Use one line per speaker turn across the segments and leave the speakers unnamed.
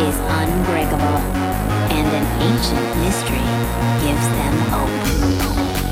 is unbreakable,
and an ancient mystery gives them hope.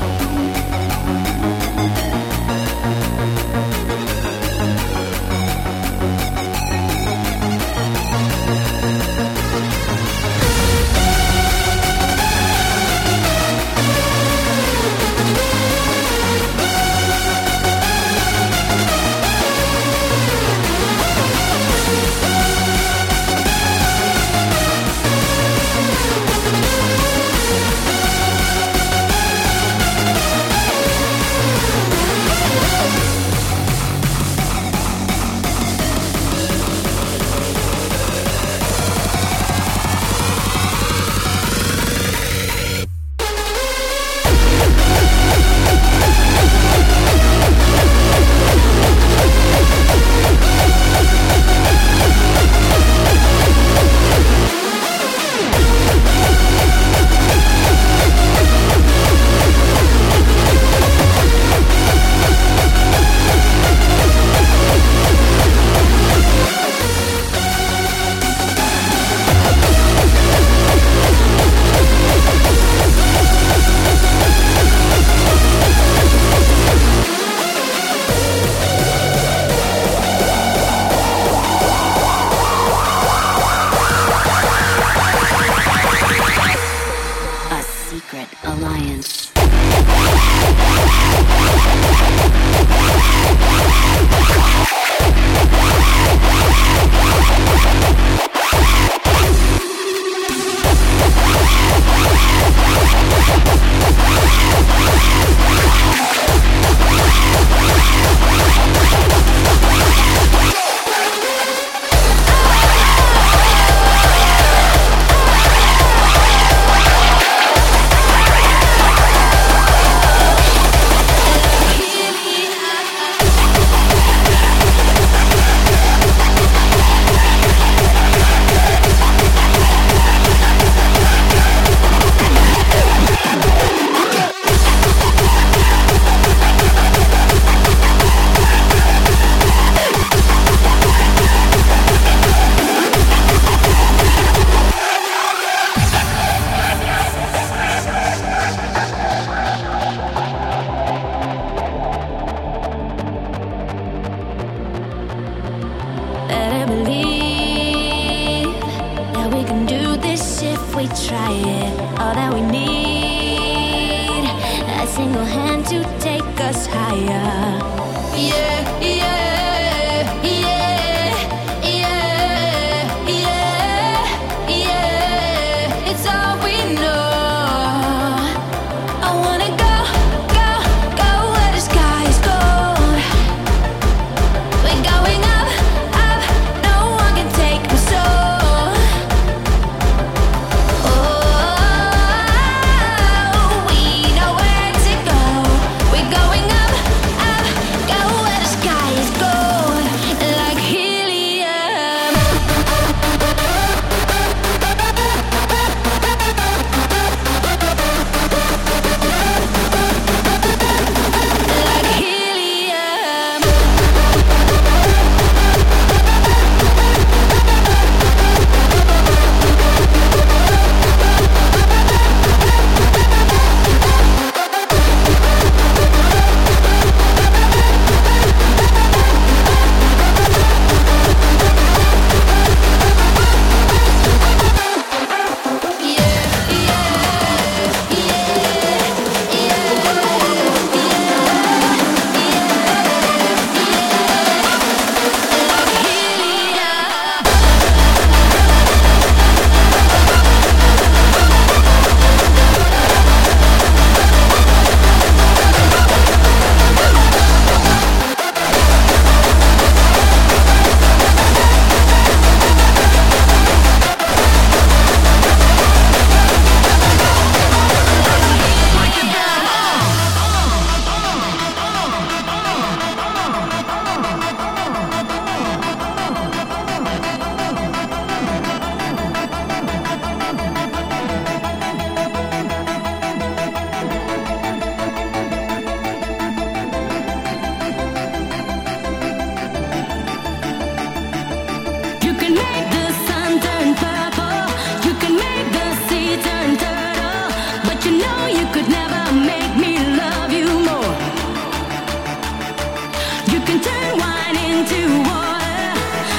can turn wine into water,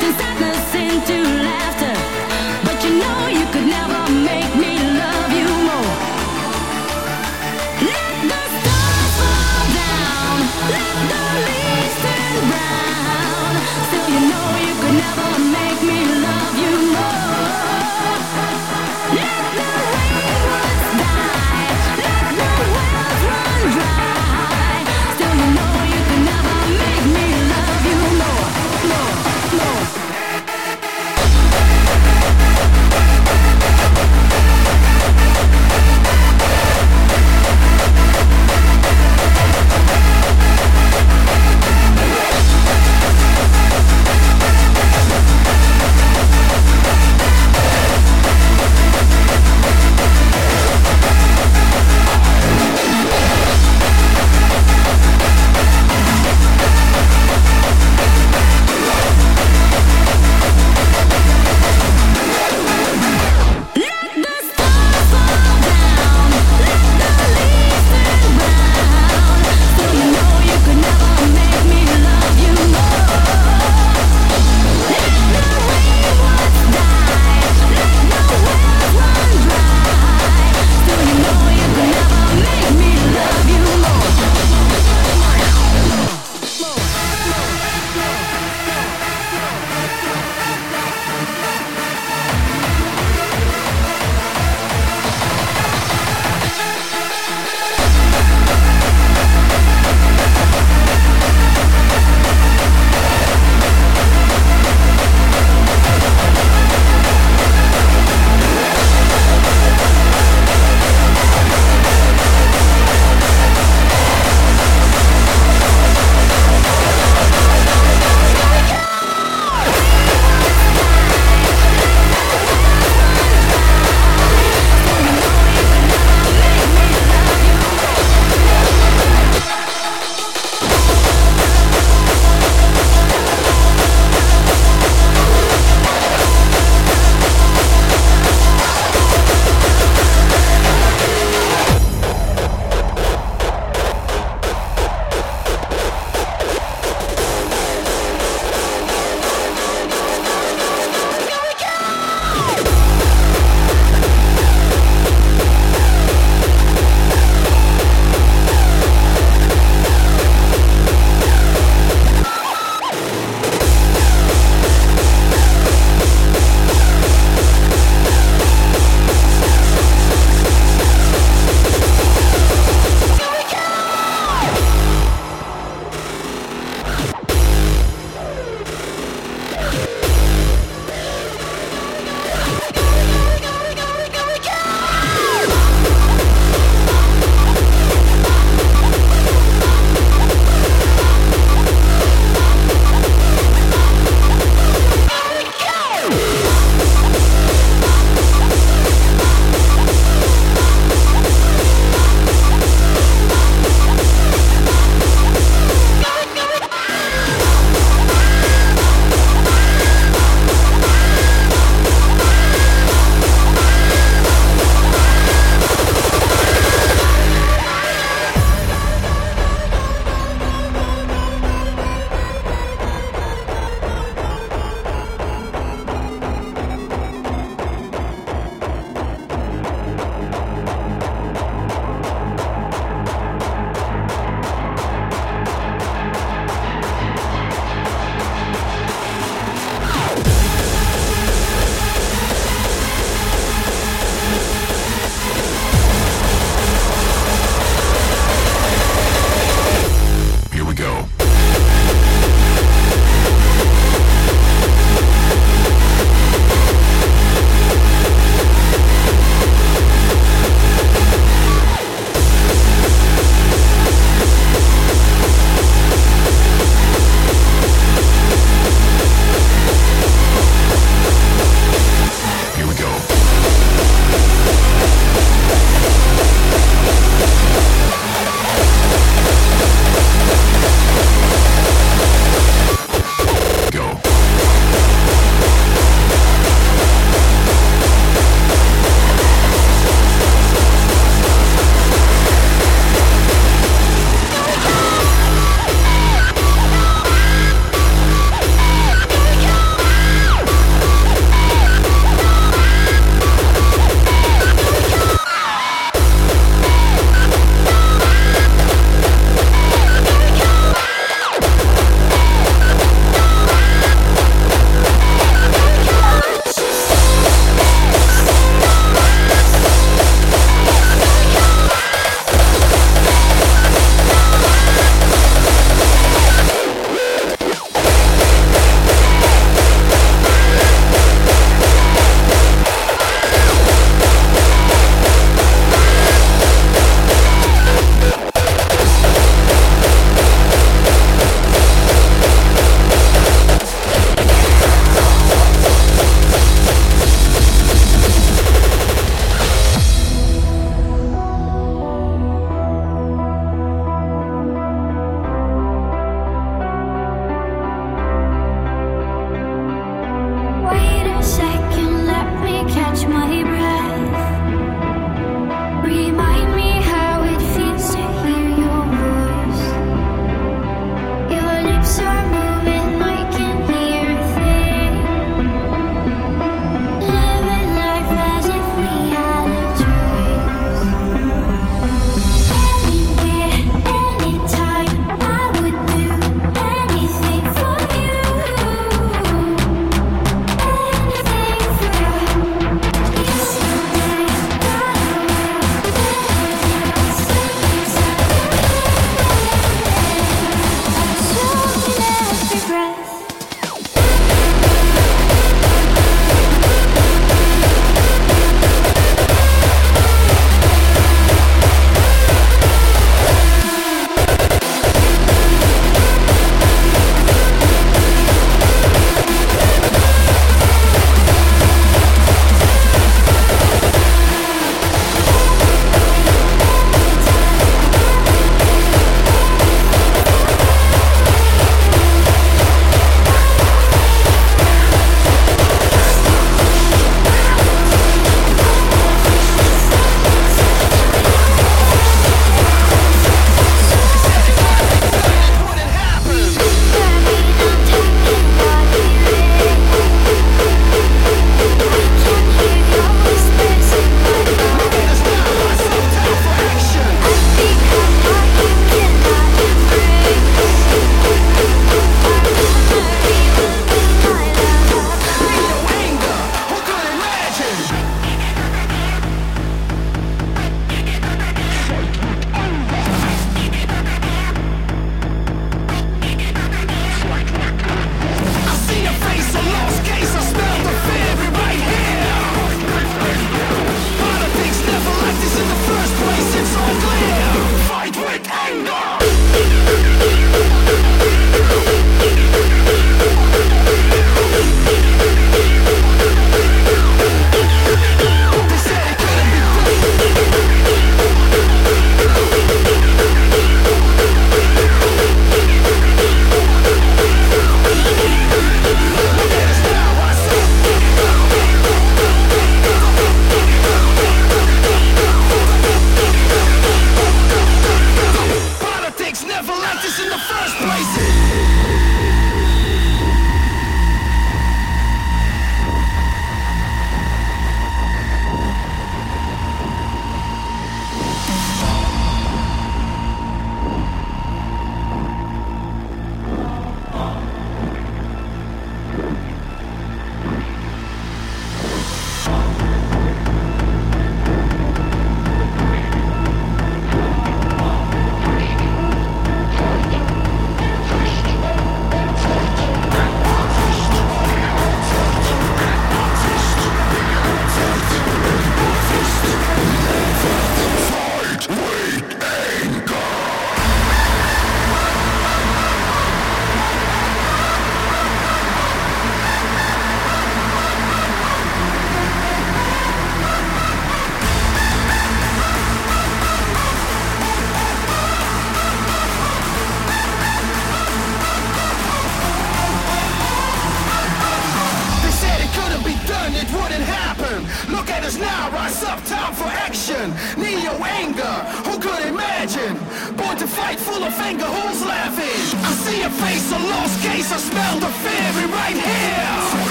then sadness into love.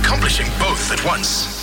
Accomplishing both at once.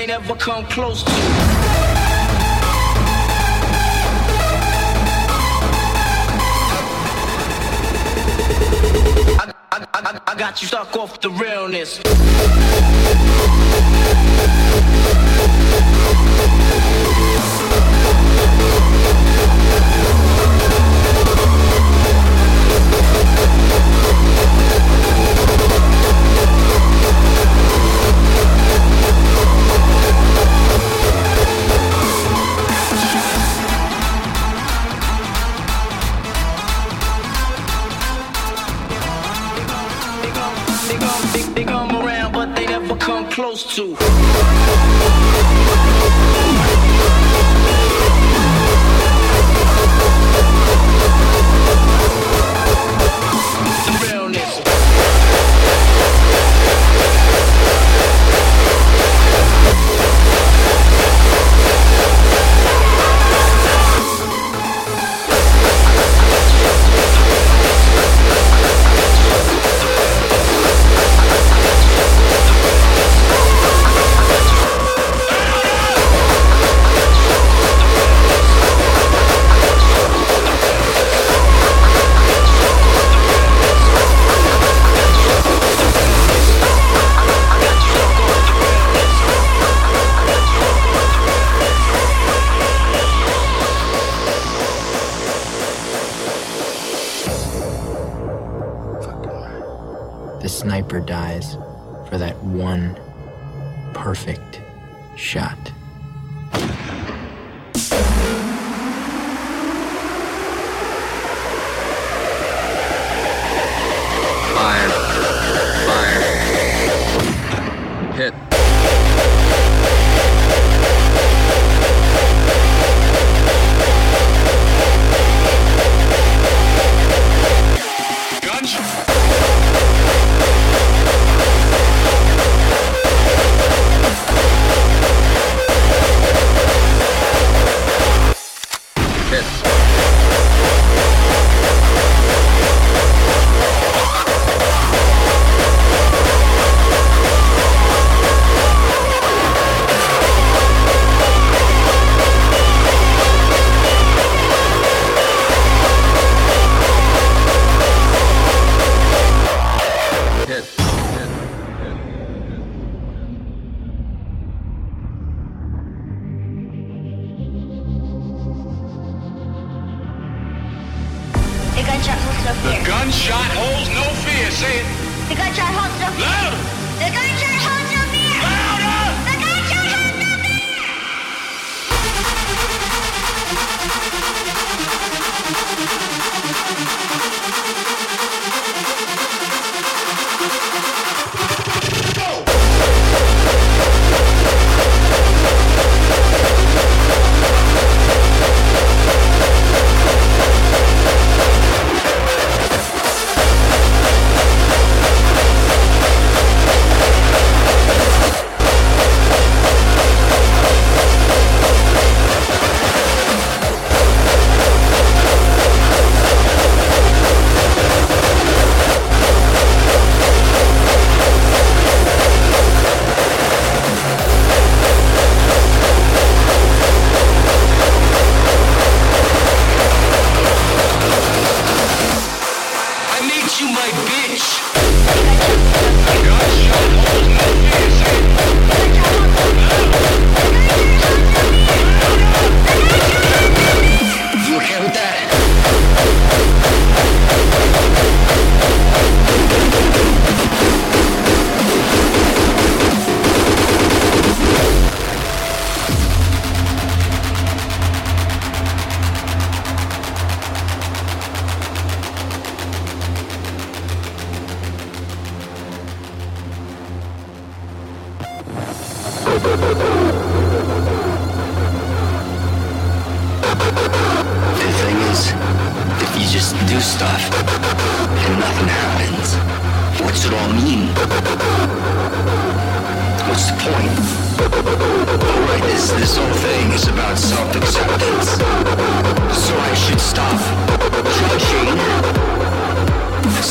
ain't ever come close to. I, I, I, got you stuck off the
realness.
supposed to.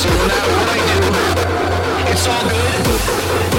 no matter what I do,
it's all good.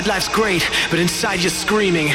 Outside life's great, but inside you're screaming.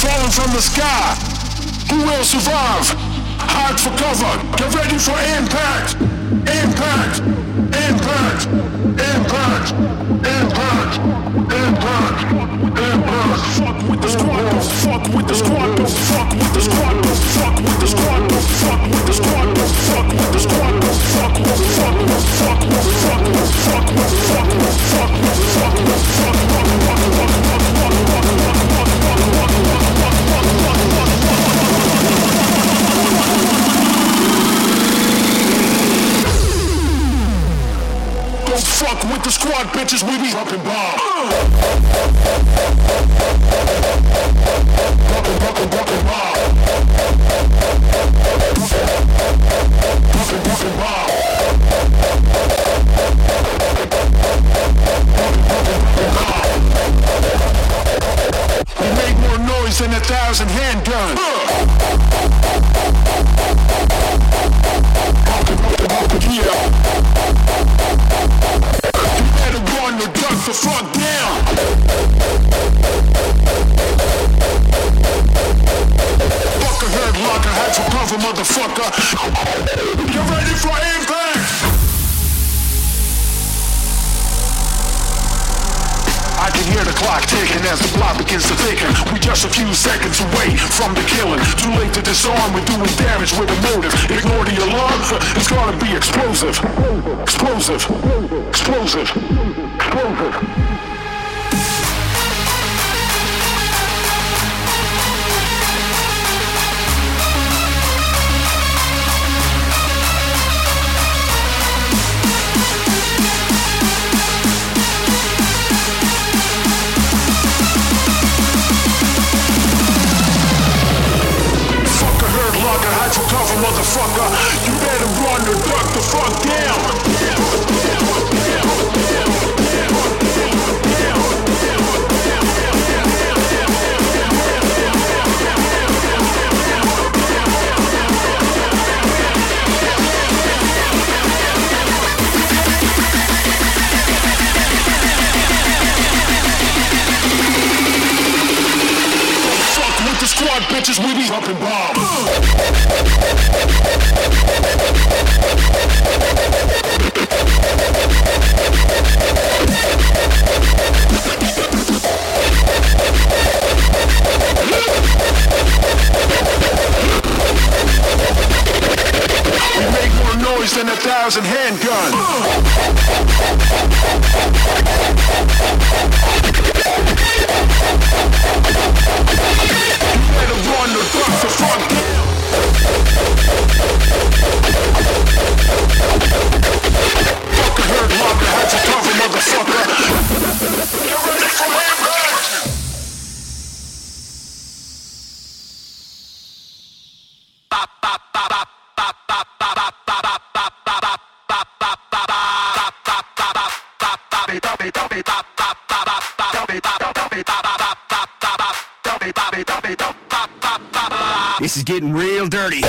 falling from the sky. Who will survive? Hide for cover. Get ready for impact. Impact. Impact. Impact. Impact. Impact. Impact. Fuck with the squad. Don't fuck with the squad. Don't fuck with the squad. Don't fuck with the squad. Don't fuck with the squad. Don't fuck with the squad. Don't fuck with fuck with fuck with fuck with fuck with fuck with fuck with fuck with fuck with Don't fuck with the squad, bitches. We be dropping bombs. Dropping. We make more noise than a thousand handguns. The fuck down. Locker, had to motherfucker. You ready for impact? Can hear the clock ticking as the plot begins to thicken. We just a few seconds away from the killing. Too late to disarm, we're doing damage with a motive. Ignore the alarm, it's gonna be explosive. Explosive. Explosive. Explosive. Fuck motherfucker. You better run or duck the fuck down. Bitches, we be dropping bombs. Noise than a thousand handguns. Better run or fuck. Fucking hurt locker, had to motherfucker. You ready for impact?
Getting real dirty.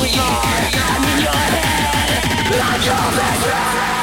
we
are. I'm in your head. Like your best friend.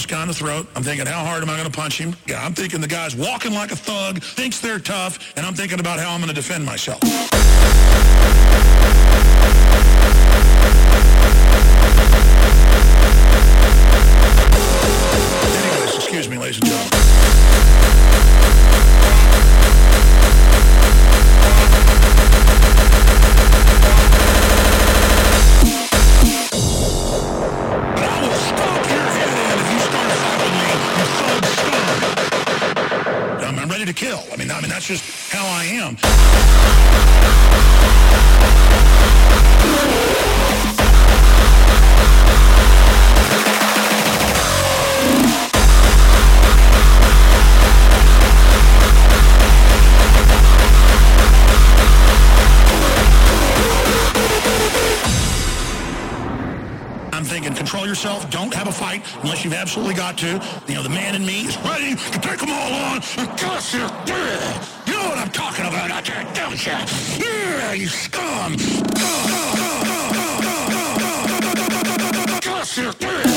Guy in the throat. I'm thinking, how hard am I going to punch him? Yeah, I'm thinking the guy's walking like a thug, thinks they're tough, and I'm thinking about how I'm going to defend myself. Anyways, excuse me, ladies and gentlemen. I'm, I'm ready to kill. I mean, I mean that's just how I am. Control yourself. Don't have a fight unless you've absolutely got to. You know, the man in me is ready to take them all on and you. Yeah. You know what I'm talking about out there, don't you? Yeah, you scum. Yeah.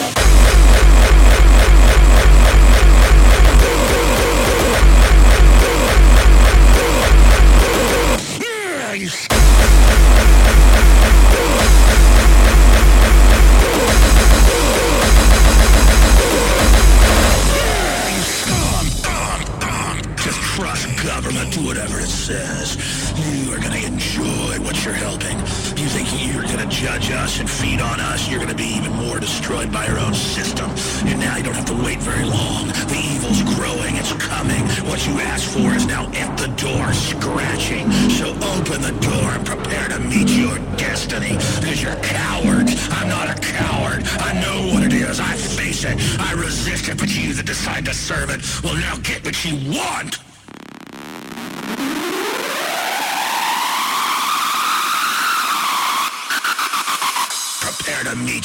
Says. You are gonna enjoy what you're helping. You think you're gonna judge us and feed on us, you're gonna be even more destroyed by your own system. And now you don't have to wait very long. The evil's growing, it's coming. What you asked for is now at the door, scratching. So open the door and prepare to meet your destiny. Because you're cowards. I'm not a coward. I know what it is. I face it. I resist it, but you that decide to serve it will now get what you want.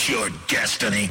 Your destiny.